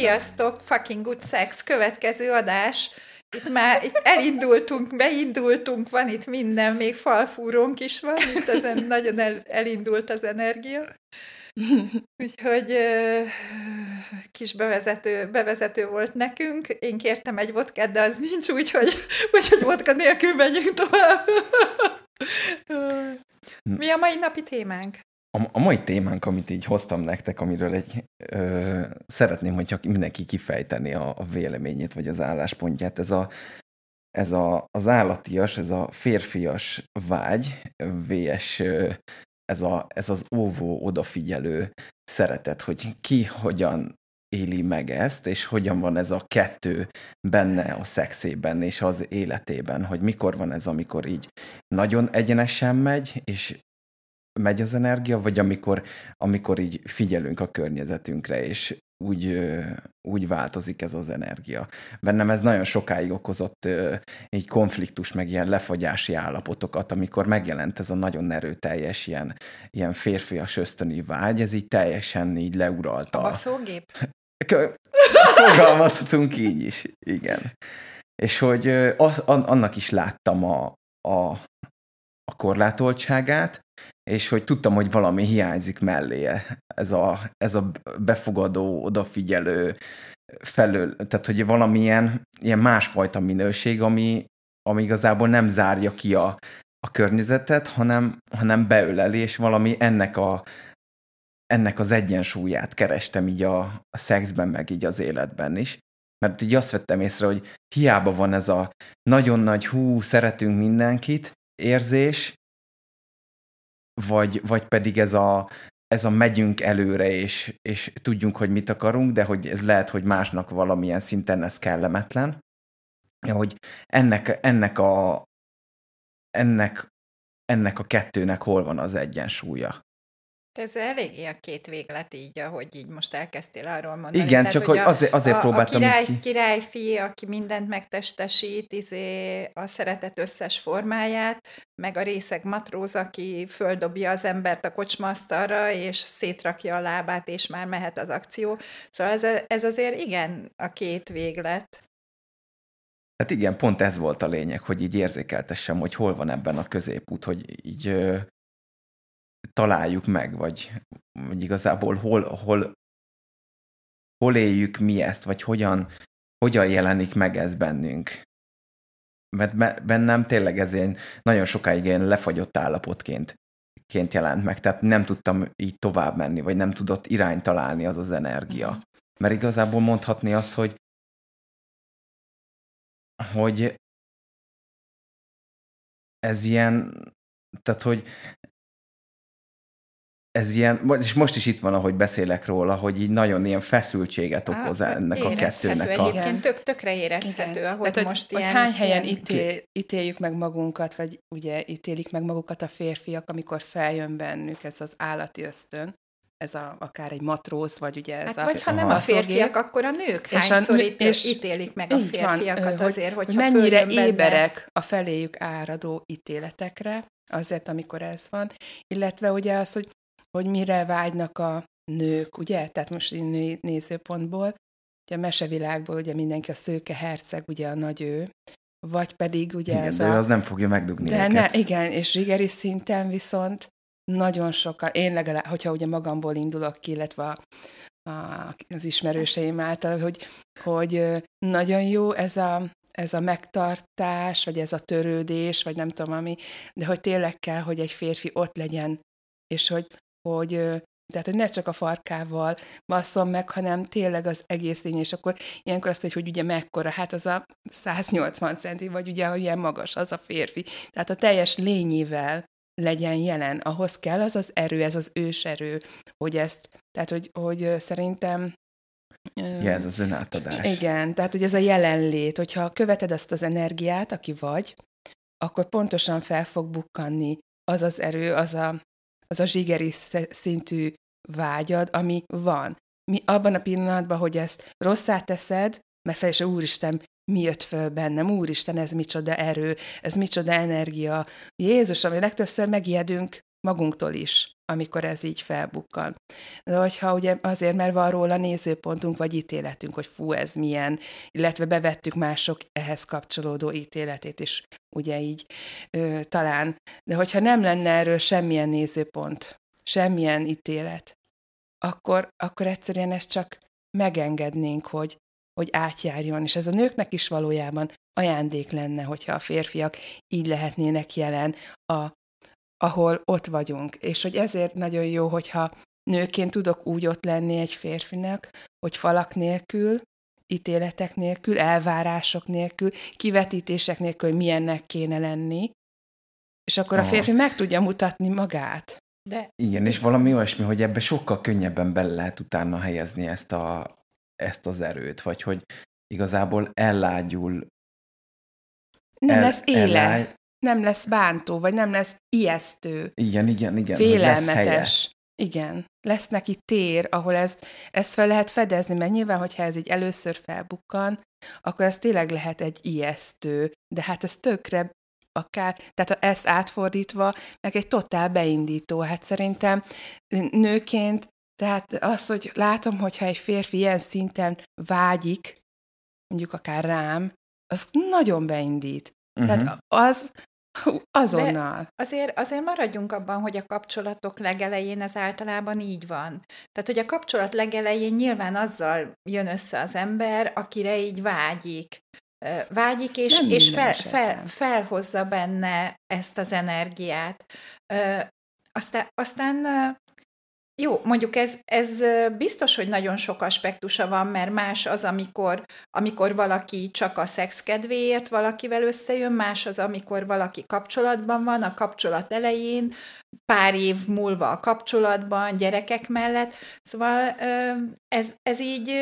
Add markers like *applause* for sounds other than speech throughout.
Sziasztok, fucking good sex, következő adás. Itt már itt elindultunk, beindultunk, van itt minden, még falfúrónk is van, itt ezen nagyon el, elindult az energia. Úgyhogy kis bevezető, bevezető volt nekünk. Én kértem egy vodkát, de az nincs, úgyhogy, úgyhogy vodka nélkül megyünk tovább. Mi a mai napi témánk? A, mai témánk, amit így hoztam nektek, amiről egy ö, szeretném, hogyha mindenki kifejteni a, a véleményét, vagy az álláspontját, ez a ez a, az állatias, ez a férfias vágy, VS ez, a, ez az óvó, odafigyelő szeretet, hogy ki hogyan éli meg ezt, és hogyan van ez a kettő benne a szexében és az életében, hogy mikor van ez, amikor így nagyon egyenesen megy, és megy az energia, vagy amikor, amikor így figyelünk a környezetünkre, és úgy, úgy változik ez az energia. Bennem ez nagyon sokáig okozott egy konfliktus, meg ilyen lefagyási állapotokat, amikor megjelent ez a nagyon erőteljes ilyen, ilyen férfias ösztöni vágy, ez így teljesen így leuralta. A baszógép? *laughs* Fogalmazhatunk így is, igen. És hogy az, annak is láttam a, a, a korlátoltságát, és hogy tudtam, hogy valami hiányzik mellé, ez a, ez a befogadó, odafigyelő felől, tehát hogy valamilyen ilyen másfajta minőség, ami, ami igazából nem zárja ki a, a környezetet, hanem, hanem beöleli, és valami ennek a, ennek az egyensúlyát kerestem így a, a szexben, meg így az életben is. Mert így azt vettem észre, hogy hiába van ez a nagyon nagy hú, szeretünk mindenkit érzés, vagy, vagy pedig ez a, ez a megyünk előre, és, és tudjunk, hogy mit akarunk, de hogy ez lehet, hogy másnak valamilyen szinten ez kellemetlen. Hogy ennek, ennek a ennek, ennek a kettőnek hol van az egyensúlya. Ez eléggé a két véglet így, ahogy így most elkezdtél arról mondani. Igen, Tehát, csak hogy, a, azért, azért a, próbáltam. A király, ki... királyfi, aki mindent megtestesít, izé a szeretet összes formáját, meg a részeg matróz, aki földobja az embert a kocsmasztalra, és szétrakja a lábát, és már mehet az akció. Szóval ez, ez azért igen a két véglet. Hát igen, pont ez volt a lényeg, hogy így érzékeltessem, hogy hol van ebben a középút, hogy így találjuk meg, vagy, vagy igazából hol, hol, hol éljük mi ezt, vagy hogyan, hogyan jelenik meg ez bennünk. Mert bennem tényleg ez ilyen nagyon sokáig ilyen lefagyott állapotként ként jelent meg, tehát nem tudtam így tovább menni, vagy nem tudott irányt találni az az energia. Mhm. Mert igazából mondhatni azt, hogy hogy ez ilyen, tehát hogy ez ilyen, és most is itt van, ahogy beszélek róla, hogy így nagyon ilyen feszültséget okoz Á, ennek a kettőnek. A... Egyébként tök, tökre érezhető, Igen. ahogy Tehát, most hogy, ilyen... Hogy hány helyen ítél, ítéljük meg magunkat, vagy ugye ítélik meg magukat a férfiak, amikor feljön bennük ez az állati ösztön, ez a, akár egy matróz, vagy ugye ez hát a Vagy ha nem a férfiak, akkor a nők és hányszor a, és ítélik meg a férfiakat van, azért, hogy mennyire éberek benne... a feléjük áradó ítéletekre, azért, amikor ez van, illetve ugye az, hogy hogy mire vágynak a nők, ugye? Tehát most női nézőpontból, ugye a mesevilágból ugye mindenki a szőke herceg, ugye a nagy ő, vagy pedig ugye igen, ez de a... az nem fogja megdugni de ne, igen, és zsigeri szinten viszont nagyon sokan, én legalább, hogyha ugye magamból indulok ki, illetve a, a, az ismerőseim által, hogy, hogy nagyon jó ez a, ez a megtartás, vagy ez a törődés, vagy nem tudom, ami, de hogy tényleg kell, hogy egy férfi ott legyen, és hogy, hogy tehát, hogy ne csak a farkával basszom meg, hanem tényleg az egész lény, és akkor ilyenkor azt, hogy, hogy ugye mekkora, hát az a 180 centi, vagy ugye, ilyen magas az a férfi. Tehát a teljes lényével legyen jelen, ahhoz kell az az erő, ez az őserő, hogy ezt, tehát, hogy, hogy szerintem Ja, ez az önátadás. Igen, tehát hogy ez a jelenlét, hogyha követed azt az energiát, aki vagy, akkor pontosan fel fog bukkanni az az erő, az a, az a zsigeri szintű vágyad, ami van. Mi abban a pillanatban, hogy ezt rosszá teszed, mert fel úristen, mi jött föl bennem, úristen, ez micsoda erő, ez micsoda energia. Jézus, ami legtöbbször megijedünk magunktól is, amikor ez így felbukkan. De hogyha ugye azért, mert van róla nézőpontunk vagy ítéletünk, hogy fú, ez milyen, illetve bevettük mások ehhez kapcsolódó ítéletét is, ugye így ö, talán. De hogyha nem lenne erről semmilyen nézőpont, semmilyen ítélet, akkor, akkor egyszerűen ezt csak megengednénk, hogy, hogy átjárjon, és ez a nőknek is valójában ajándék lenne, hogyha a férfiak így lehetnének jelen a ahol ott vagyunk. És hogy ezért nagyon jó, hogyha nőként tudok úgy ott lenni egy férfinak, hogy falak nélkül, ítéletek nélkül, elvárások nélkül, kivetítések nélkül, hogy milyennek kéne lenni, és akkor Aha. a férfi meg tudja mutatni magát. De... Igen, és valami olyasmi, hogy ebbe sokkal könnyebben bele lehet utána helyezni ezt, a, ezt az erőt, vagy hogy igazából ellágyul. Nem el, lesz éle. Ellágy, nem lesz bántó, vagy nem lesz ijesztő. Igen, igen, igen. Félelmetes. Igen, lesz neki tér, ahol ez, ezt fel lehet fedezni, mert nyilván, hogyha ez így először felbukkan, akkor ez tényleg lehet egy ijesztő, de hát ez tökre akár, tehát ezt átfordítva, meg egy totál beindító. Hát szerintem nőként, tehát az, hogy látom, hogyha egy férfi ilyen szinten vágyik, mondjuk akár rám, az nagyon beindít. Uh-huh. Tehát mhm. Az, azonnal. De azért, azért maradjunk abban, hogy a kapcsolatok legelején ez általában így van. Tehát, hogy a kapcsolat legelején nyilván azzal jön össze az ember, akire így vágyik. Vágyik, és, és fel, fel, felhozza benne ezt az energiát. Aztán, aztán jó, mondjuk ez, ez biztos, hogy nagyon sok aspektusa van, mert más az, amikor, amikor valaki csak a szex kedvéért valakivel összejön, más az, amikor valaki kapcsolatban van, a kapcsolat elején, pár év múlva a kapcsolatban, gyerekek mellett. Szóval ez, ez így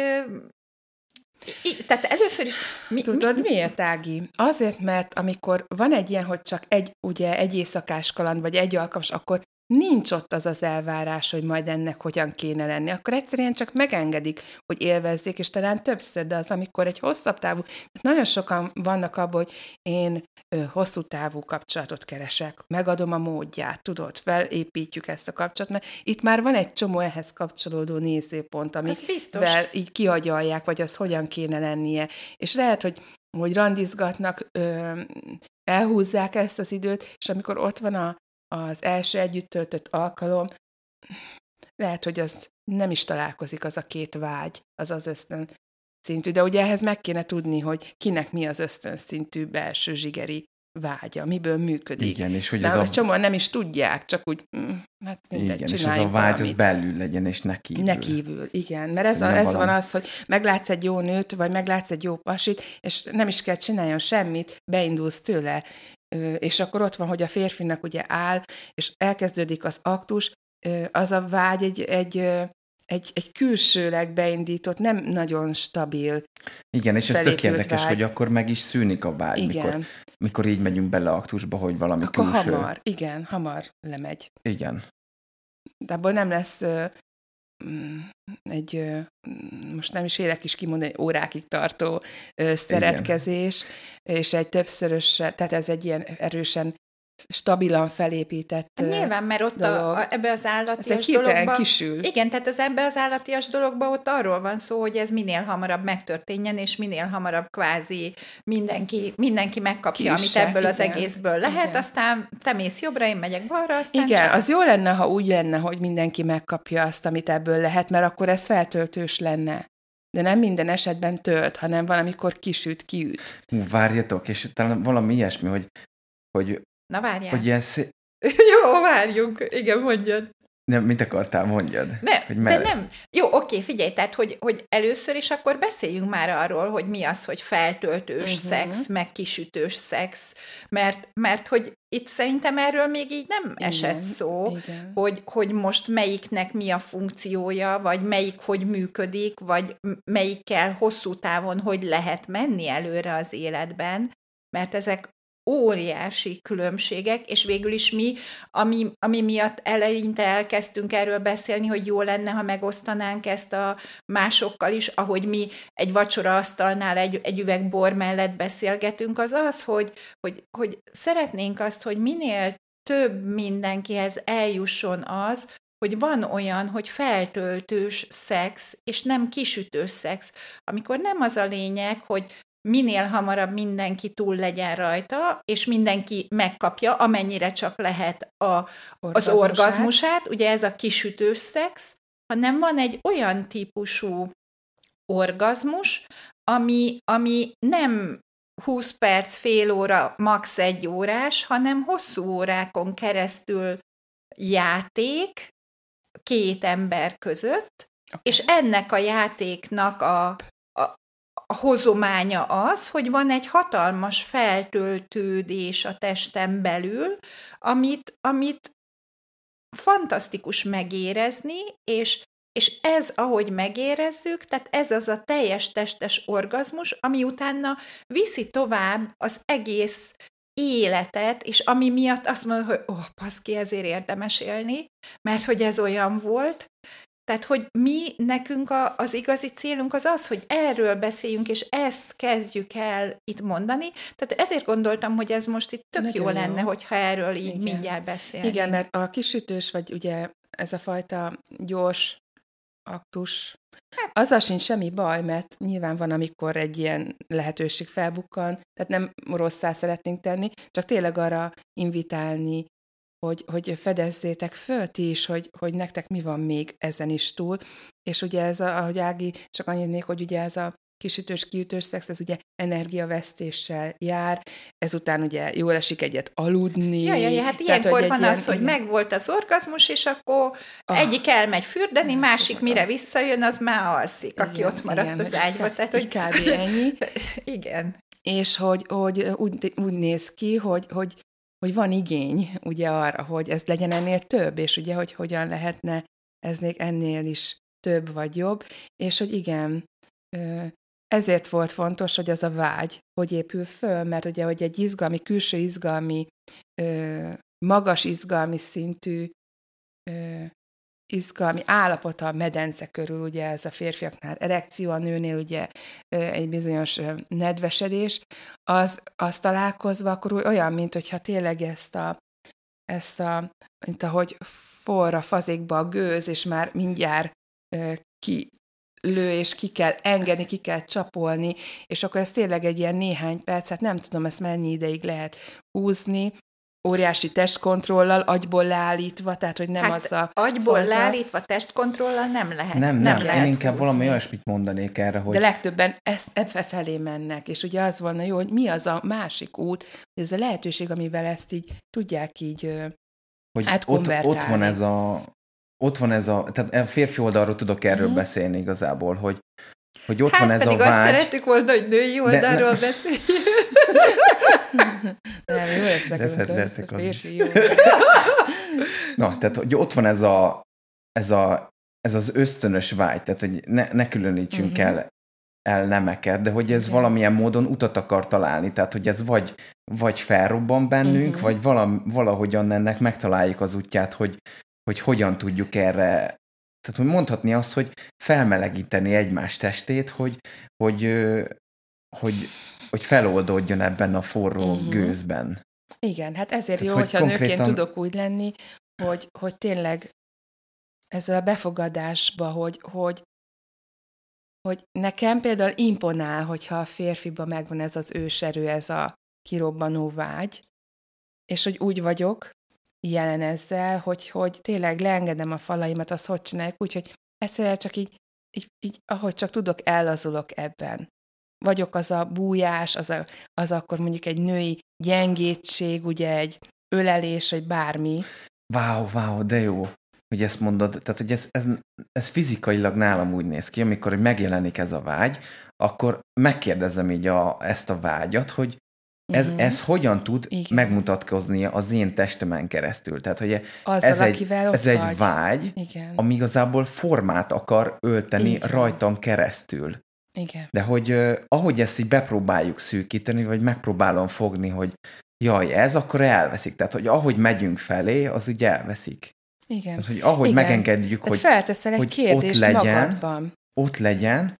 tehát először is... Mi, Tudod mi? miért, Ági? Azért, mert amikor van egy ilyen, hogy csak egy, ugye, egy éjszakás kaland, vagy egy alkalmas, akkor nincs ott az az elvárás, hogy majd ennek hogyan kéne lenni, akkor egyszerűen csak megengedik, hogy élvezzék, és talán többször, de az, amikor egy hosszabb távú, nagyon sokan vannak abban, hogy én ö, hosszú távú kapcsolatot keresek, megadom a módját, tudod, felépítjük ezt a kapcsolatot, mert itt már van egy csomó ehhez kapcsolódó nézőpont, amivel így kiagyalják, vagy az hogyan kéne lennie, és lehet, hogy hogy randizgatnak, ö, elhúzzák ezt az időt, és amikor ott van a, az első együtt töltött alkalom, lehet, hogy az nem is találkozik az a két vágy, az az ösztön szintű, de ugye ehhez meg kéne tudni, hogy kinek mi az ösztön szintű belső zsigeri vágya, miből működik. Igen, és hogy De ez a... csomóan nem is tudják, csak úgy, mm, hát mindegy, Igen, és ez a vágy valamit. az belül legyen, és ne kívül. Ne kívül, igen. Mert ez, a, ez valami... van az, hogy meglátsz egy jó nőt, vagy meglátsz egy jó pasit, és nem is kell csináljon semmit, beindulsz tőle, és akkor ott van, hogy a férfinak ugye áll, és elkezdődik az aktus, az a vágy egy, egy, egy, egy külsőleg beindított, nem nagyon stabil. Igen, és ez tök érdekes, vágy. hogy akkor meg is szűnik a vágy, igen. mikor, mikor így megyünk bele aktusba, hogy valami akkor külső. hamar, igen, hamar lemegy. Igen. De abból nem lesz egy, most nem is élek is kimondani, egy órákig tartó szeretkezés, Igen. és egy többszörös, tehát ez egy ilyen erősen stabilan felépített hát Nyilván, mert ott a, a, ebbe az állatias dologba... kisül. Igen, tehát az ebbe az állatias dologba ott arról van szó, hogy ez minél hamarabb megtörténjen, és minél hamarabb kvázi mindenki, mindenki megkapja, Kisse, amit ebből igen, az egészből lehet, igen. aztán te mész jobbra, én megyek balra, aztán Igen, csak... az jó lenne, ha úgy lenne, hogy mindenki megkapja azt, amit ebből lehet, mert akkor ez feltöltős lenne. De nem minden esetben tölt, hanem valamikor kisüt, kiüt. Hú, várjatok, és talán valami ilyesmi, hogy, hogy Na várjál. Hogy ilyen szé... *laughs* Jó, várjunk. Igen, mondjad. Nem, mit akartál, mondjad? Ne, hogy de merre- nem. Jó, oké, figyelj, tehát, hogy, hogy először is akkor beszéljünk már arról, hogy mi az, hogy feltöltős uh-huh. szex, meg kisütős szex, mert, mert hogy itt szerintem erről még így nem Igen, esett szó, igen. hogy, hogy most melyiknek mi a funkciója, vagy melyik hogy működik, vagy melyikkel hosszú távon hogy lehet menni előre az életben, mert ezek óriási különbségek, és végül is mi, ami, ami miatt eleinte elkezdtünk erről beszélni, hogy jó lenne, ha megosztanánk ezt a másokkal is, ahogy mi egy vacsoraasztalnál egy, egy üveg bor mellett beszélgetünk, az az, hogy, hogy, hogy szeretnénk azt, hogy minél több mindenkihez eljusson az, hogy van olyan, hogy feltöltős szex, és nem kisütős szex, amikor nem az a lényeg, hogy minél hamarabb mindenki túl legyen rajta, és mindenki megkapja, amennyire csak lehet a, az Orgazmusát. orgazmusát, ugye ez a kisütős szex, hanem van egy olyan típusú orgazmus, ami, ami nem 20 perc, fél óra, max. egy órás, hanem hosszú órákon keresztül játék két ember között, és ennek a játéknak a, a, hozománya az, hogy van egy hatalmas feltöltődés a testen belül, amit, amit fantasztikus megérezni, és, és ez, ahogy megérezzük, tehát ez az a teljes testes orgazmus, ami utána viszi tovább az egész életet, és ami miatt azt mondod, hogy ó, oh, paszki, ezért érdemes élni, mert hogy ez olyan volt, tehát, hogy mi, nekünk a, az igazi célunk az az, hogy erről beszéljünk, és ezt kezdjük el itt mondani. Tehát ezért gondoltam, hogy ez most itt tök Nagyon jó jó. lenne, hogyha erről így Igen. mindjárt beszélnénk. Igen, mert a kisütős, vagy ugye ez a fajta gyors aktus, Hát- azzal sincs semmi baj, mert nyilván van, amikor egy ilyen lehetőség felbukkan, tehát nem rosszá szeretnénk tenni, csak tényleg arra invitálni, hogy, hogy fedezzétek föl ti is, hogy, hogy nektek mi van még ezen is túl. És ugye ez, a, ahogy Ági, csak annyit még, hogy ugye ez a kisütős, kiütős szex, ez ugye energiavesztéssel jár, ezután ugye jól esik egyet aludni. Ja, ja, ja, hát Tehát, ilyenkor van ilyen- az, hogy igen. megvolt az orgazmus, és akkor Ah. egyik elmegy fürdeni, Másik másik meg mire alszik. visszajön, az már alszik, aki Igen, ott maradt igen, az hogy ágyba. Tehát, hogy hogy kb. ennyi. *laughs* Igen. és hogy, hogy úgy, úgy néz ki, hogy, hogy, hogy van igény ugye arra, hogy ez legyen ennél több, és ugye, hogy hogyan lehetne ez még ennél is több vagy jobb, és hogy igen, ezért volt fontos, hogy az a vágy, hogy épül föl, mert ugye, hogy egy izgalmi, külső izgalmi, magas izgalmi szintű izgalmi állapota a medence körül, ugye ez a férfiaknál erekció, a nőnél ugye egy bizonyos nedvesedés, az, az találkozva akkor olyan, mint hogyha tényleg ezt a, ezt a, mint ahogy forr a fazékba a gőz, és már mindjárt ki lő, és ki kell engedni, ki kell csapolni, és akkor ez tényleg egy ilyen néhány perc, hát nem tudom, ezt mennyi ideig lehet húzni, óriási testkontrollal, agyból leállítva, tehát, hogy nem Hát az a Agyból fajta- leállítva testkontrollal nem lehet. Nem, nem, nem lehet én inkább húzni. valami olyasmit mondanék erre, hogy De legtöbben ezt ebbe felé mennek, és ugye az volna jó, hogy mi az a másik út, hogy ez a lehetőség, amivel ezt így tudják így hogy ott, ott van ez a ott van ez a, tehát a férfi oldalról tudok erről Mhm. beszélni igazából, hogy, hogy ott hát van ez a pedig azt vágy, szerettük volna, hogy női oldalról ne- beszéljünk. *laughs* nem, jó lesz De nekünk, a férfi jó. na, tehát hogy ott van ez a, ez a ez az ösztönös vágy, tehát hogy ne, ne különítsünk Mhm. el el nemeket, de hogy ez Igen. valamilyen módon utat akar találni, tehát hogy ez vagy, vagy felrobban bennünk, Mhm. vagy valam, valahogyan ennek megtaláljuk az útját, hogy, hogy hogyan tudjuk erre, tehát hogy mondhatni azt, hogy felmelegíteni egymás testét, hogy, hogy, hogy, hogy feloldódjon ebben a forró Mhm. gőzben. Igen, hát ezért Tehát, jó, hogy hogyha nőként konkrétan- tudok úgy lenni, hogy, hogy tényleg ezzel a befogadásba, hogy, hogy, hogy nekem például imponál, hogyha a férfiba megvan ez az őserő, ez a kirobbanó vágy, és hogy úgy vagyok jelen ezzel, hogy, hogy tényleg leengedem a falaimat, azt hogy csináljuk, úgyhogy egyszerűen csak így, így, így, ahogy csak tudok, ellazulok ebben. Vagyok az a bújás, az, a, az akkor mondjuk egy női gyengétség, ugye egy ölelés, vagy bármi. Wow, wow, de jó. hogy ezt mondod, tehát hogy ez, ez, ez fizikailag nálam úgy néz ki, amikor megjelenik ez a vágy, akkor megkérdezem így a, ezt a vágyat, hogy ez, uh-huh. ez hogyan tud Igen. megmutatkozni az én testemen keresztül. Tehát, hogy Azzal, ez, egy, ez vagy. egy vágy, Igen. ami igazából formát akar ölteni Igen. rajtam keresztül. Igen. De hogy uh, ahogy ezt így bepróbáljuk szűkíteni, vagy megpróbálom fogni, hogy jaj, ez, akkor elveszik. Tehát, hogy ahogy megyünk felé, az úgy elveszik. Igen. Tehát, hogy ahogy Igen. megengedjük, Tehát hogy, felteszel egy hogy kérdést ott legyen, magadban. ott legyen,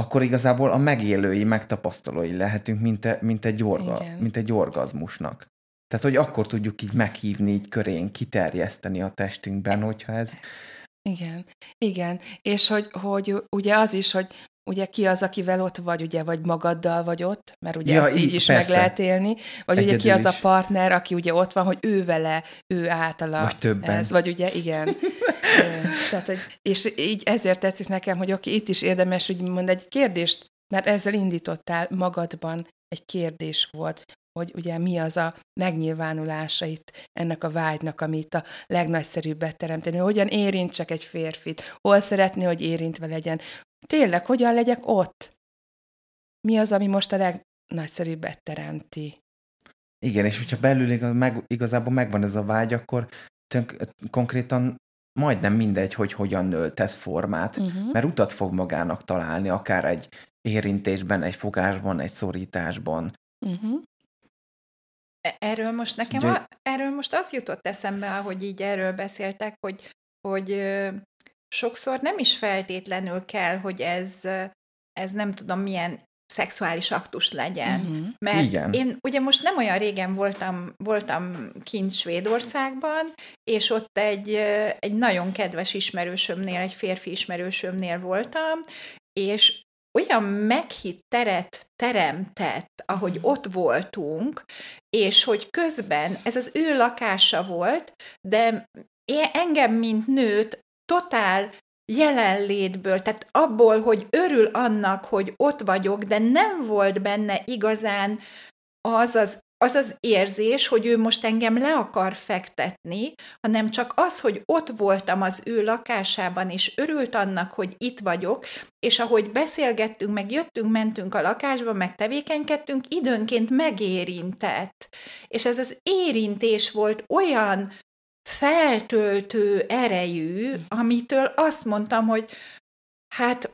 akkor igazából a megélői, megtapasztalói lehetünk, mint, e, mint, egy, orga, Igen. mint egy orgazmusnak. Tehát, hogy akkor tudjuk így meghívni, így körén kiterjeszteni a testünkben, hogyha ez... Igen, igen. És hogy, hogy ugye az is, hogy ugye ki az, akivel ott vagy, ugye, vagy magaddal vagy ott, mert ugye Ja, ezt így így, is persze. meg lehet élni, vagy ugye ki Egyedül az a is. partner, aki ugye ott van, hogy ő vele, ő általa. Vagy többen. Ez, vagy ugye, igen. *laughs* Tehát, hogy, és így ezért tetszik nekem, hogy oké, itt is érdemes, hogy mond egy kérdést, mert ezzel indítottál magadban, egy kérdés volt, hogy ugye mi az a megnyilvánulása itt ennek a vágynak, ami itt a legnagyszerűbbet teremteni, hogyan érintsek egy férfit, hol szeretné, hogy érintve legyen. Tényleg, hogyan legyek ott? Mi az, ami most a legnagyszerűbbet teremti? Igen, és hogyha belül igaz, meg, igazából megvan ez a vágy, akkor tönk, konkrétan majdnem mindegy, hogy hogyan öltesz formát, Uh-huh. mert utat fog magának találni, akár egy érintésben, egy fogásban, egy szorításban. Uh-huh. Erről most nekem, a, erről most az jutott eszembe, ahogy így erről beszéltek, hogy, hogy sokszor nem is feltétlenül kell, hogy ez, ez nem tudom milyen szexuális aktus legyen. Uh-huh. Mert Igen. én ugye most nem olyan régen voltam, voltam kint Svédországban, és ott egy, egy nagyon kedves ismerősömnél, egy férfi ismerősömnél voltam, és olyan meghitt teret teremtett, ahogy ott voltunk, és hogy közben ez az ő lakása volt, de én, engem, mint nőt, totál jelenlétből, tehát abból, hogy örül annak, hogy ott vagyok, de nem volt benne igazán az az, az az érzés, hogy ő most engem le akar fektetni, hanem csak az, hogy ott voltam az ő lakásában, és örült annak, hogy itt vagyok, és ahogy beszélgettünk, meg jöttünk, mentünk a lakásba, meg tevékenykedtünk, időnként megérintett. És ez az érintés volt olyan feltöltő erejű, amitől azt mondtam, hogy hát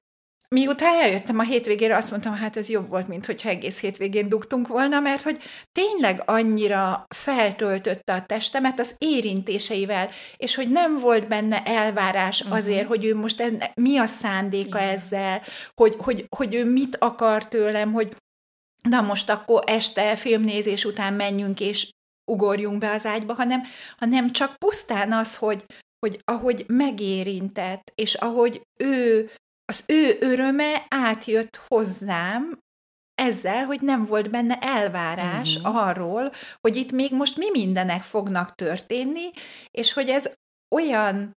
miután eljöttem a hétvégére, azt mondtam, hát ez jobb volt, mint hogyha egész hétvégén dugtunk volna, mert hogy tényleg annyira feltöltötte a testemet az érintéseivel, és hogy nem volt benne elvárás Mhm. azért, hogy ő most enne, mi a szándéka Igen. ezzel, hogy, hogy, hogy ő mit akar tőlem, hogy na most akkor este filmnézés után menjünk, és ugorjunk be az ágyba, hanem, hanem csak pusztán az, hogy, hogy ahogy megérintett, és ahogy ő, az ő öröme átjött hozzám, ezzel, hogy nem volt benne elvárás Mhm. arról, hogy itt még most mi mindenek fognak történni, és hogy ez olyan,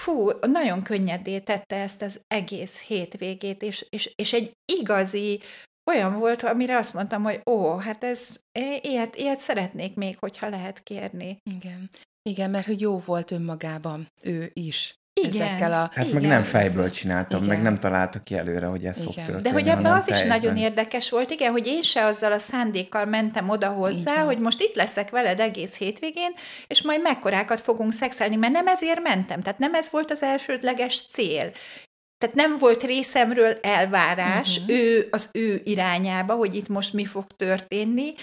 fú, nagyon könnyedé tette ezt az egész hétvégét, és, és, és egy igazi, olyan volt, amire azt mondtam, hogy ó, hát ez, ilyet, ilyet szeretnék még, hogyha lehet kérni. Igen. Igen, mert hogy jó volt önmagában, ő is. Igen. Ezekkel a... Hát Igen, meg nem fejből csináltam, igen. meg nem találta ki előre, hogy ez fog Igen. történni. De hogy ebben az is teljesen- nagyon érdekes volt, igen, hogy én se azzal a szándékkal mentem oda hozzá, van. hogy most itt leszek veled egész hétvégén, és majd mekkorákat fogunk szexelni, mert nem ezért mentem, tehát nem ez volt az elsődleges cél. Tehát nem volt részemről elvárás Mhm. ő az ő irányába, hogy itt most mi fog történni.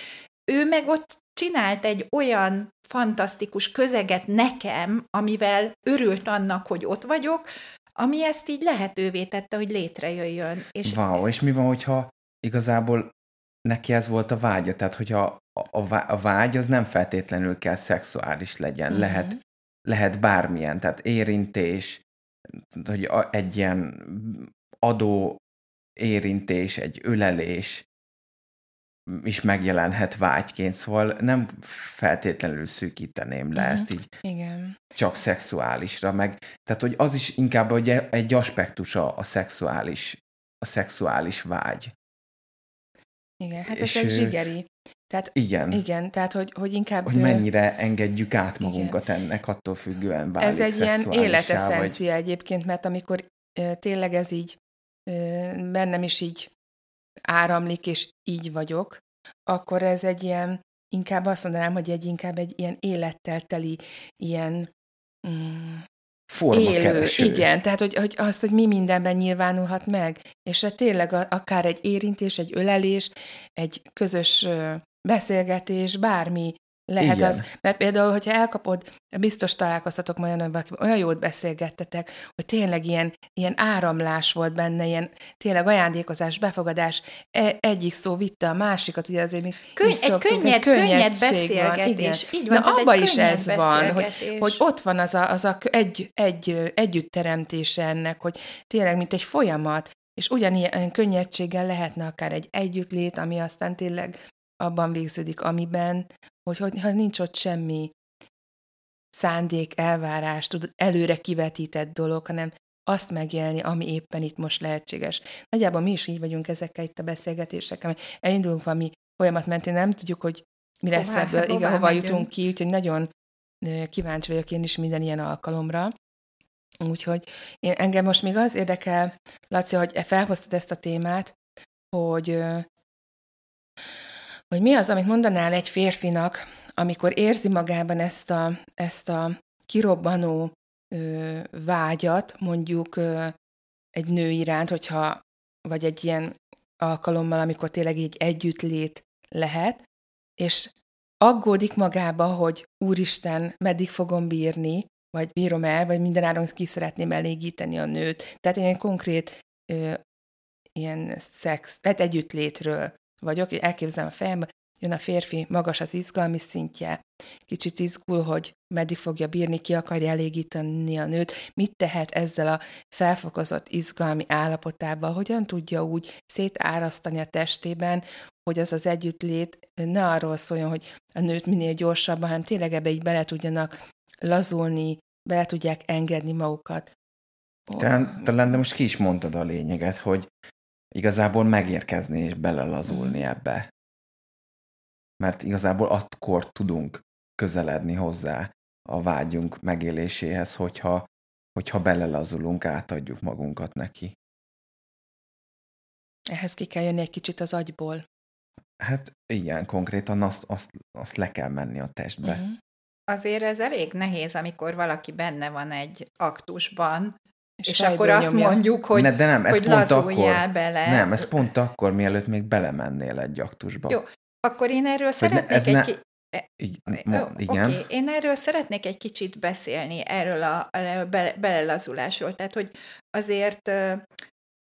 Ő meg ott csinált egy olyan fantasztikus közeget nekem, amivel örült annak, hogy ott vagyok, ami ezt így lehetővé tette, hogy létrejöjjön. És Wow, és mi van, hogyha igazából neki ez volt a vágya? Tehát, hogyha a, a, vá- a vágy az nem feltétlenül kell szexuális legyen. Mhm. Lehet, lehet bármilyen, tehát érintés, hogy egy ilyen adó érintés, egy ölelés is megjelenhet vágyként, szóval nem feltétlenül szűkíteném le Mhm. ezt így Igen. csak szexuálisra, meg tehát, hogy az is inkább hogy egy aspektusa a szexuális, a szexuális vágy. Igen, hát És, ez egy zsigeri. Tehát, Igen. igen, tehát hogy, hogy inkább... Hogy mennyire engedjük át magunkat ennek, attól függően válik Ez egy ilyen életeszencia egyébként, mert amikor ö, tényleg ez így ö, bennem is így áramlik, és így vagyok, akkor ez egy ilyen, inkább azt mondanám, hogy egy inkább egy ilyen élettel teli, ilyen mm, élő, Formakereső. igen, tehát hogy, hogy azt, hogy mi mindenben nyilvánulhat meg, és hát tényleg akár egy érintés, egy ölelés, egy közös beszélgetés, bármi lehet Igen. az, mert például, hogyha elkapod, biztos találkoztatok majd olyan, valaki, olyan jót beszélgettetek, hogy tényleg ilyen, ilyen áramlás volt benne, ilyen tényleg ajándékozás, befogadás, e, egyik szó vitte a másikat, ugye azért mi Könny- egy szoktuk, könnyed- könnyed van, beszélgetés. igen. Így van, Na, tehát egy abba is ez van, hogy, hogy ott van az a, az a egy, egy, együttteremtése ennek, hogy tényleg, mint egy folyamat, és ugyanilyen könnyedséggel lehetne akár egy együttlét, ami aztán tényleg abban végződik, amiben, hogy, hogy ha nincs ott semmi szándék, elvárás, tud, előre kivetített dolog, hanem azt megélni, ami éppen itt most lehetséges. Nagyjából mi is így vagyunk ezekkel itt a beszélgetésekkel, hogy elindulunk valami folyamat mentén, nem tudjuk, hogy mi lesz Hová- ebből, igen, hová hova megyünk. jutunk ki, úgyhogy nagyon kíváncsi vagyok én is minden ilyen alkalomra. Úgyhogy én, engem most még az érdekel, Laci, hogy felhoztad ezt a témát, hogy, hogy mi az, amit mondanál egy férfinak, amikor érzi magában ezt a, ezt a kirobbanó ö, vágyat, mondjuk ö, egy nő iránt, hogyha, vagy egy ilyen alkalommal, amikor tényleg így együttlét lehet, és aggódik magába, hogy úristen, meddig fogom bírni, vagy bírom el, vagy mindenáron ki szeretném elégíteni a nőt. Tehát ilyen konkrét ö, ilyen szex, tehát együttlétről vagyok, elképzelem a fejembe, jön a férfi, magas az izgalmi szintje, kicsit izgul, hogy meddig fogja bírni, ki akarja elégíteni a nőt, mit tehet ezzel a felfokozott izgalmi állapotával, hogyan tudja úgy szétárasztani a testében, hogy az az együttlét ne arról szóljon, hogy a nőt minél gyorsabban, hanem tényleg ebbe így bele tudjanak lazulni, bele tudják engedni magukat. Talán, talán de most ki is mondtad a lényeget, hogy igazából megérkezni és belelazulni Mhm. ebbe. Mert igazából akkor tudunk közeledni hozzá a vágyunk megéléséhez, hogyha, hogyha belelazulunk, átadjuk magunkat neki. Ehhez ki kell jönni egy kicsit az agyból. Hát igen, konkrétan azt, azt, azt le kell menni a testbe. Uh-huh. Azért ez elég nehéz, amikor valaki benne van egy aktusban, és, és akkor azt nyomja. mondjuk, hogy, ne, de nem, ez hogy pont lazuljál akkor, bele. Nem, ez pont akkor, mielőtt még belemennél egy aktusba. Jó, Akkor én erről ne- szeretnék ez egy ne- ki... Így, Ö, ma, igen. Oké, én erről szeretnék egy kicsit beszélni, erről a, a bele, belelazulásról. Tehát, hogy azért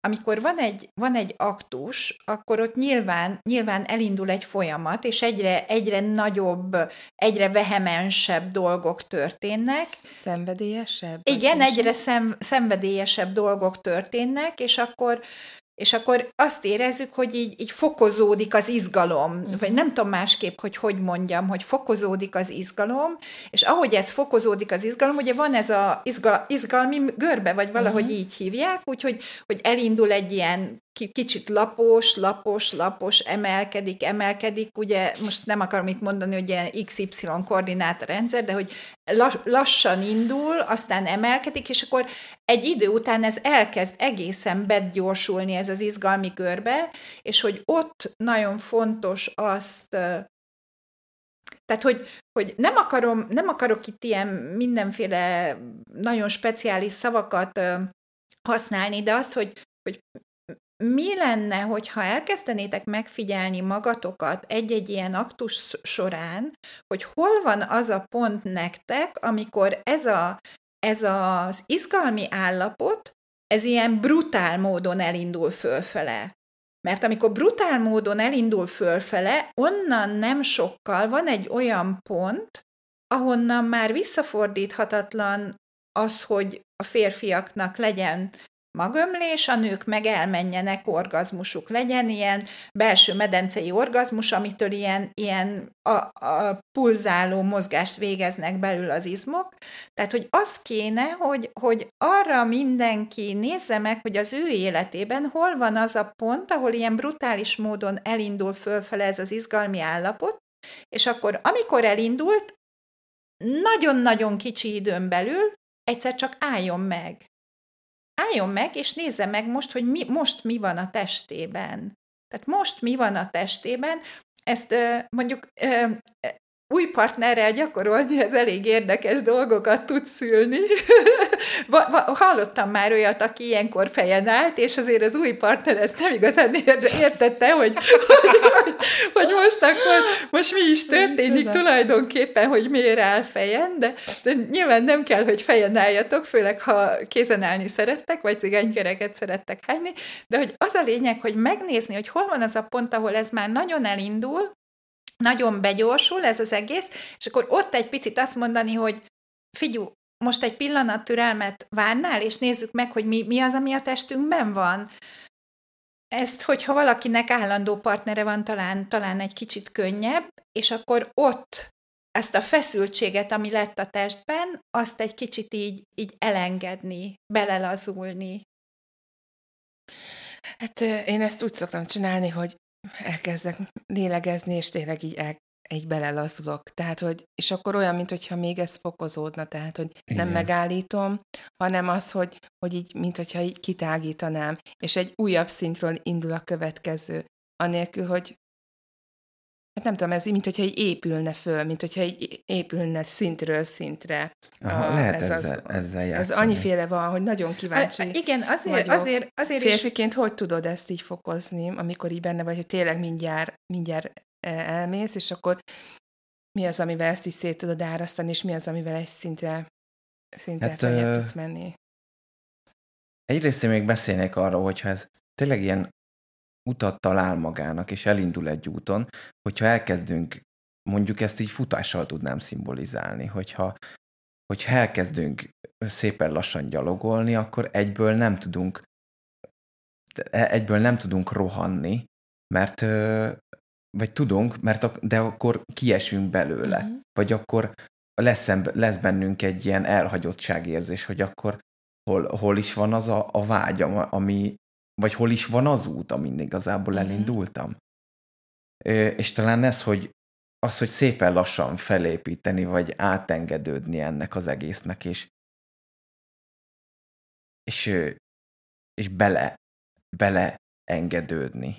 amikor van egy, van egy aktus, akkor ott nyilván, nyilván elindul egy folyamat, és egyre, egyre nagyobb, egyre vehemensebb dolgok történnek. Szenvedélyesebb? Igen, egyre szem, szenvedélyesebb dolgok történnek, és akkor és akkor azt érezzük, hogy így, így fokozódik az izgalom, uh-huh. vagy nem tudom másképp, hogy hogy mondjam, hogy fokozódik az izgalom, és ahogy ez fokozódik az izgalom, ugye van ez a izgal, izgalmi görbe, vagy valahogy uh-huh. így hívják, úgyhogy hogy elindul egy ilyen kicsit lapos, lapos, lapos, emelkedik, emelkedik, ugye most nem akarom itt mondani, hogy ilyen XY koordinátorrendszer, de hogy lassan indul, aztán emelkedik, és akkor egy idő után ez elkezd egészen begyorsulni ez az izgalmi görbe, és hogy ott nagyon fontos azt tehát, hogy, hogy nem, akarom, nem akarok itt ilyen mindenféle nagyon speciális szavakat használni, de azt, hogy, hogy mi lenne, hogyha elkezdenétek megfigyelni magatokat egy-egy ilyen aktus során, hogy hol van az a pont nektek, amikor ez, a, ez az izgalmi állapot, ez ilyen brutál módon elindul fölfele. Mert amikor brutál módon elindul fölfele, onnan nem sokkal van egy olyan pont, ahonnan már visszafordíthatatlan az, hogy a férfiaknak legyen magömlés, a nők meg elmenjenek, orgazmusuk legyen, ilyen belső medencei orgazmus, amitől ilyen, ilyen a, a pulzáló mozgást végeznek belül az izmok. Tehát, hogy az kéne, hogy, hogy arra mindenki nézze meg, hogy az ő életében hol van az a pont, ahol ilyen brutális módon elindul fölfele ez az izgalmi állapot, És akkor, amikor elindult, nagyon-nagyon kicsi időn belül egyszer csak álljon meg. Álljon meg, és nézze meg most, hogy mi, most mi van a testében. Tehát most mi van a testében, ezt mondjuk új partnerrel gyakorolni, ez elég érdekes dolgokat tud szülni. *laughs* Hallottam már olyat, aki ilyenkor fejen állt, és azért az új partner ezt nem igazán értette, hogy, hogy, hogy, hogy most akkor, most mi is történik Micsoda. tulajdonképpen, hogy miért áll fejen, de, de nyilván nem kell, hogy fejen álljatok, főleg ha kézen állni szerettek, vagy cigánykereket szerettek hányni, de hogy az a lényeg, hogy megnézni, hogy hol van az a pont, ahol ez már nagyon elindul, nagyon begyorsul ez az egész, és akkor ott egy picit azt mondani, hogy figyú, most egy pillanat türelmet várnál, és nézzük meg, hogy mi, mi az, ami a testünkben van. Ezt, hogyha valakinek állandó partnere van, talán, talán egy kicsit könnyebb, és akkor ott ezt a feszültséget, ami lett a testben, azt egy kicsit így, így elengedni, belelazulni. Hát én ezt úgy szoktam csinálni, hogy elkezdek lélegezni, és tényleg így el, egy belelazulok. Tehát, hogy, és akkor olyan, mintha még ez fokozódna, tehát, hogy Igen. nem megállítom, hanem az, hogy, hogy így, mintha így kitágítanám, és egy újabb szintről indul a következő, anélkül, hogy Hát nem tudom, ez mint hogyha így épülne föl, mint hogyha így épülne szintről szintre. Aha, a, lehet ez ezzel, az, ezzel játszani. Ez annyiféle van, hogy nagyon kíváncsi. A, igen, azért, vagyok. azért, azért Férfiként is... hogy tudod ezt így fokozni, amikor így benne vagy, hogy tényleg mindjárt, mindjárt e, elmész, és akkor mi az, amivel ezt is szét tudod árasztani, és mi az, amivel egy szintre, szintre hát, feljebb tudsz menni? Egyrészt én még beszélnék arról, hogyha ez tényleg ilyen utat talál magának, és elindul egy úton, hogyha elkezdünk, mondjuk ezt így futással tudnám szimbolizálni, hogyha, hogyha elkezdünk szépen lassan gyalogolni, akkor egyből nem tudunk egyből nem tudunk rohanni, mert vagy tudunk, mert de akkor kiesünk belőle, mm-hmm. vagy akkor lesz, lesz bennünk egy ilyen elhagyottságérzés, hogy akkor hol, hol is van az a, a vágy, ami, vagy hol is van az út, amin igazából mm-hmm. elindultam. És talán ez, hogy az, hogy szépen lassan felépíteni, vagy átengedődni ennek az egésznek, és, és, és bele, bele engedődni.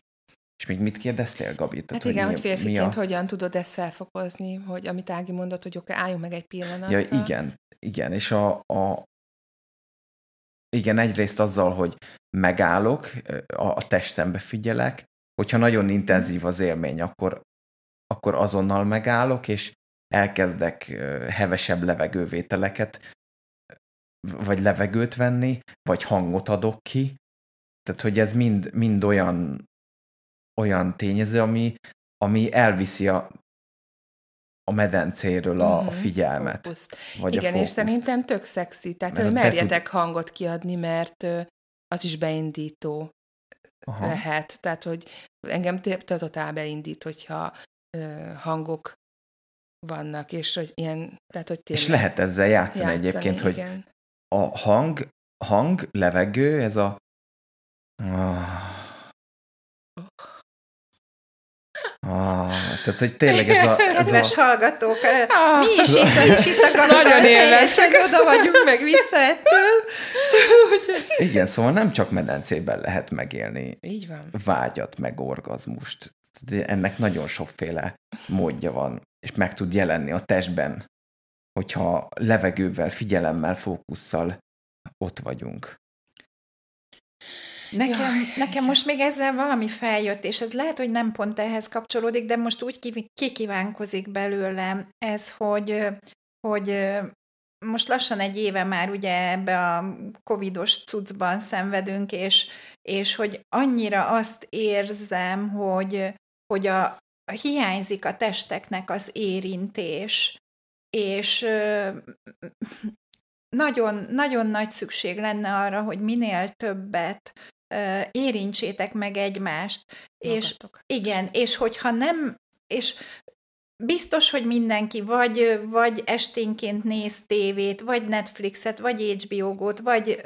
És még mit kérdeztél, Gabi? Tehát, hát igen, hogy, hogy férfiként a... hogyan tudod ezt felfokozni, hogy amit Ági mondott, hogy oké, álljunk meg egy pillanatra. Ja, igen, igen, és a, a, igen, egyrészt azzal, hogy megállok, a, a testembe figyelek, hogyha nagyon intenzív az élmény, akkor, akkor azonnal megállok, és elkezdek hevesebb levegővételeket, vagy levegőt venni, vagy hangot adok ki. Tehát, hogy ez mind, mind olyan, olyan tényező, ami, ami elviszi a, a medencéről a, a mhm. figyelmet. Vagy Igen, a és szerintem tök szexi. Tehát, mert hogy merjetek tud... hangot kiadni, mert az is beindító Aha. lehet. Tehát, hogy engem totál beindít, hogyha hangok vannak, és hogy ilyen, tehát, hogy És lehet ezzel játszani, játszani egyébként, igen. hogy a hang, hang, levegő, ez a oh, Ah, tehát, hogy tényleg ez a... *laughs* Ez Kedves a... hallgatók, ah, mi is itt, is itt a Nagyon teljesen oda vagyunk meg vissza ettől. *laughs* Igen, szóval nem csak medencében lehet megélni Így van. vágyat, meg orgazmust. Ennek nagyon sokféle módja van, és meg tud jelenni a testben, hogyha levegővel, figyelemmel, fókusszal ott vagyunk. Nekem, Jaj. nekem most még ezzel valami feljött, és ez lehet, hogy nem pont ehhez kapcsolódik, de most úgy kikívánkozik belőlem ez, hogy, hogy most lassan egy éve már ugye ebbe a covidos cuccban szenvedünk, és, és hogy annyira azt érzem, hogy, hogy a, hiányzik a testeknek az érintés, és nagyon, nagyon nagy szükség lenne arra, hogy minél többet érintsétek meg egymást. Magatok. És igen, és hogyha nem, és biztos, hogy mindenki vagy, vagy esténként néz tévét, vagy Netflixet, vagy HBO-got, vagy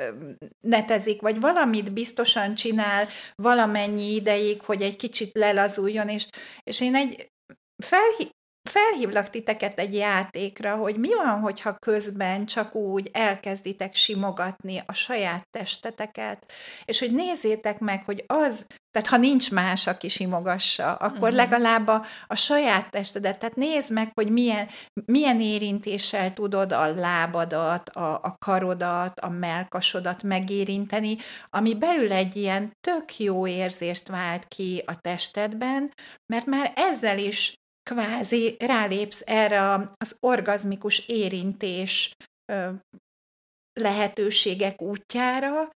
netezik, vagy valamit biztosan csinál valamennyi ideig, hogy egy kicsit lelazuljon, és, és én egy felhi- felhívlak titeket egy játékra, hogy mi van, hogyha közben csak úgy elkezditek simogatni a saját testeteket, és hogy nézzétek meg, hogy az, tehát ha nincs más, aki simogassa, akkor uh-huh. legalább a, a saját testedet, tehát nézd meg, hogy milyen, milyen érintéssel tudod a lábadat, a, a karodat, a melkasodat megérinteni, ami belül egy ilyen tök jó érzést vált ki a testedben, mert már ezzel is kvázi rálépsz erre az orgazmikus érintés lehetőségek útjára.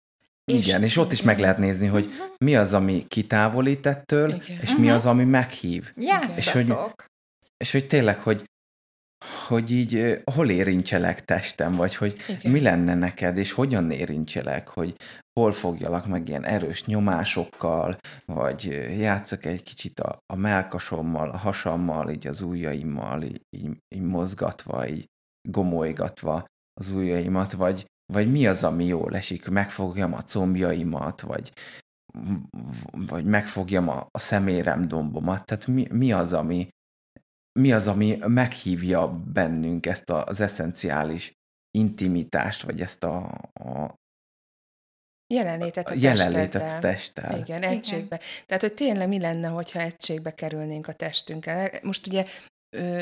Igen, és, és ott is meg lehet nézni, hogy uh-huh. mi az, ami kitávolít ettől, Igen. és uh-huh. mi az, ami meghív. Játszatok. És hogy, és hogy tényleg, hogy hogy így hol érintselek testem, vagy hogy Igen. mi lenne neked, és hogyan érintselek, hogy hol fogjalak meg ilyen erős nyomásokkal, vagy játszok egy kicsit a, a melkasommal, a hasammal, így az ujjaimmal, így, így, így mozgatva, így gomolygatva az ujjaimat, vagy, vagy mi az, ami jól esik, megfogjam a combjaimat, vagy, vagy megfogjam a, a szemérem dombomat, tehát mi, mi az, ami, mi az, ami meghívja bennünk ezt az eszenciális intimitást, vagy ezt a, a jelenlétet a, a jelenlétet testtel. Igen, egységbe. Igen. Tehát, hogy tényleg mi lenne, hogyha egységbe kerülnénk a testünkkel. Most ugye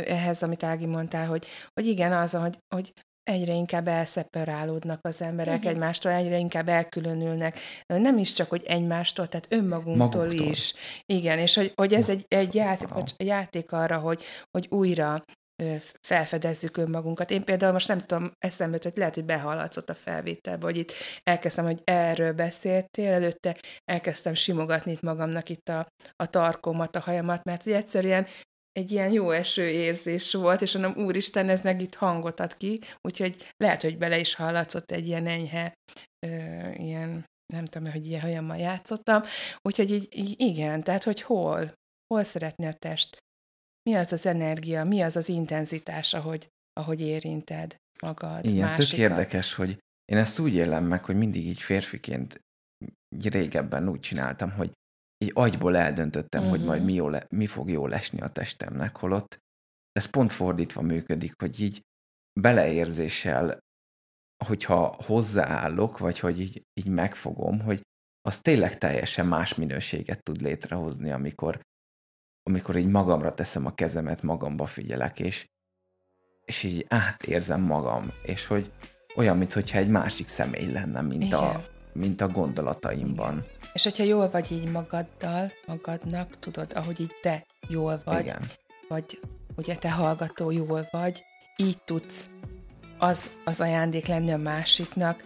ehhez, amit Ági mondtál, hogy, hogy igen, az, hogy, hogy egyre inkább elszeparálódnak az emberek Igen. egymástól, egyre inkább elkülönülnek. Nem is csak, hogy egymástól, tehát önmagunktól Maguktól. is. Igen, és hogy, hogy ez egy, egy játék, játék arra, hogy, hogy újra felfedezzük önmagunkat. Én például most nem tudom, eszembe hogy lehet, hogy behallatszott a felvételbe, hogy itt elkezdtem, hogy erről beszéltél, előtte elkezdtem simogatni itt magamnak itt a, a tarkomat, a hajamat, mert egyszerűen egy ilyen jó eső érzés volt, és mondom, úristen, ez meg itt hangot ad ki, úgyhogy lehet, hogy bele is hallatszott egy ilyen enyhe, ö, ilyen, nem tudom, hogy ilyen hajammal játszottam, úgyhogy így, így igen, tehát, hogy hol, hol szeretne a test, mi az az energia, mi az az intenzitás, ahogy, ahogy érinted magad, Igen, másikat. tök érdekes, hogy én ezt úgy élem meg, hogy mindig így férfiként régebben úgy csináltam, hogy így agyból eldöntöttem, uh-huh. hogy majd mi, jól, mi fog jól esni a testemnek, holott ez pont fordítva működik, hogy így beleérzéssel, hogyha hozzáállok, vagy hogy így, így megfogom, hogy az tényleg teljesen más minőséget tud létrehozni, amikor, amikor így magamra teszem a kezemet, magamba figyelek, és, és így átérzem magam, és hogy olyan, mintha egy másik személy lenne, mint a, mint a gondolataimban. Igen. És hogyha jól vagy így magaddal, magadnak, tudod, ahogy így te jól vagy, Igen. vagy ugye te hallgató jól vagy, így tudsz az, az ajándék lenni a másiknak,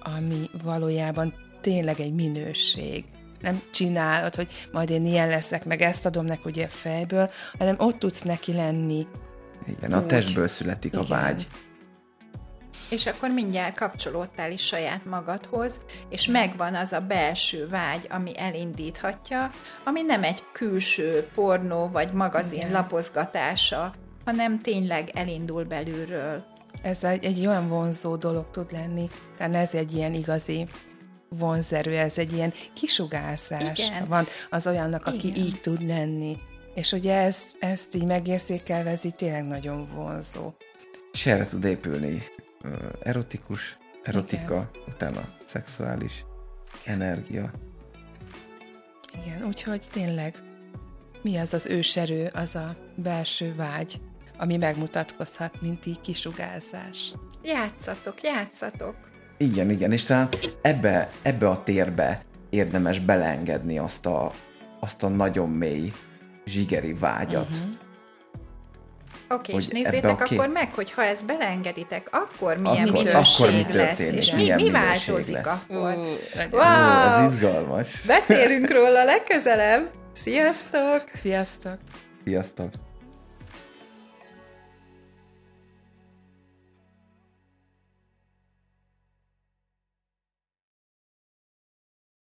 ami valójában tényleg egy minőség. Nem csinálod, hogy majd én ilyen leszek, meg ezt adom neki ugye fejből, hanem ott tudsz neki lenni. Igen, úgy. a testből születik Igen. a vágy és akkor mindjárt kapcsolódtál is saját magadhoz, és megvan az a belső vágy, ami elindíthatja, ami nem egy külső pornó vagy magazin Igen. lapozgatása, hanem tényleg elindul belülről. Ez egy, egy olyan vonzó dolog tud lenni, tehát ez egy ilyen igazi vonzerő, ez egy ilyen kisugárzás Igen. van az olyannak, aki Igen. így tud lenni. És ugye ezt, ezt így megérzékelve, ez így tényleg nagyon vonzó. És erre tud épülni erotikus, erotika, Igen. utána szexuális energia. Igen, úgyhogy tényleg mi az az őserő, az a belső vágy, ami megmutatkozhat, mint így kisugázás. Játszatok, játszatok! Igen, igen, és talán ebbe, ebbe a térbe érdemes belengedni azt a, azt a nagyon mély zsigeri vágyat, uh-huh Oké, és nézzétek akkor meg, hogy ha ezt beleengeditek, akkor milyen akkor, minőség akkor mi lesz, és mi, mi változik lesz. akkor. Uh, wow! Ez izgalmas. Beszélünk róla legközelebb. Sziasztok! Sziasztok! Sziasztok!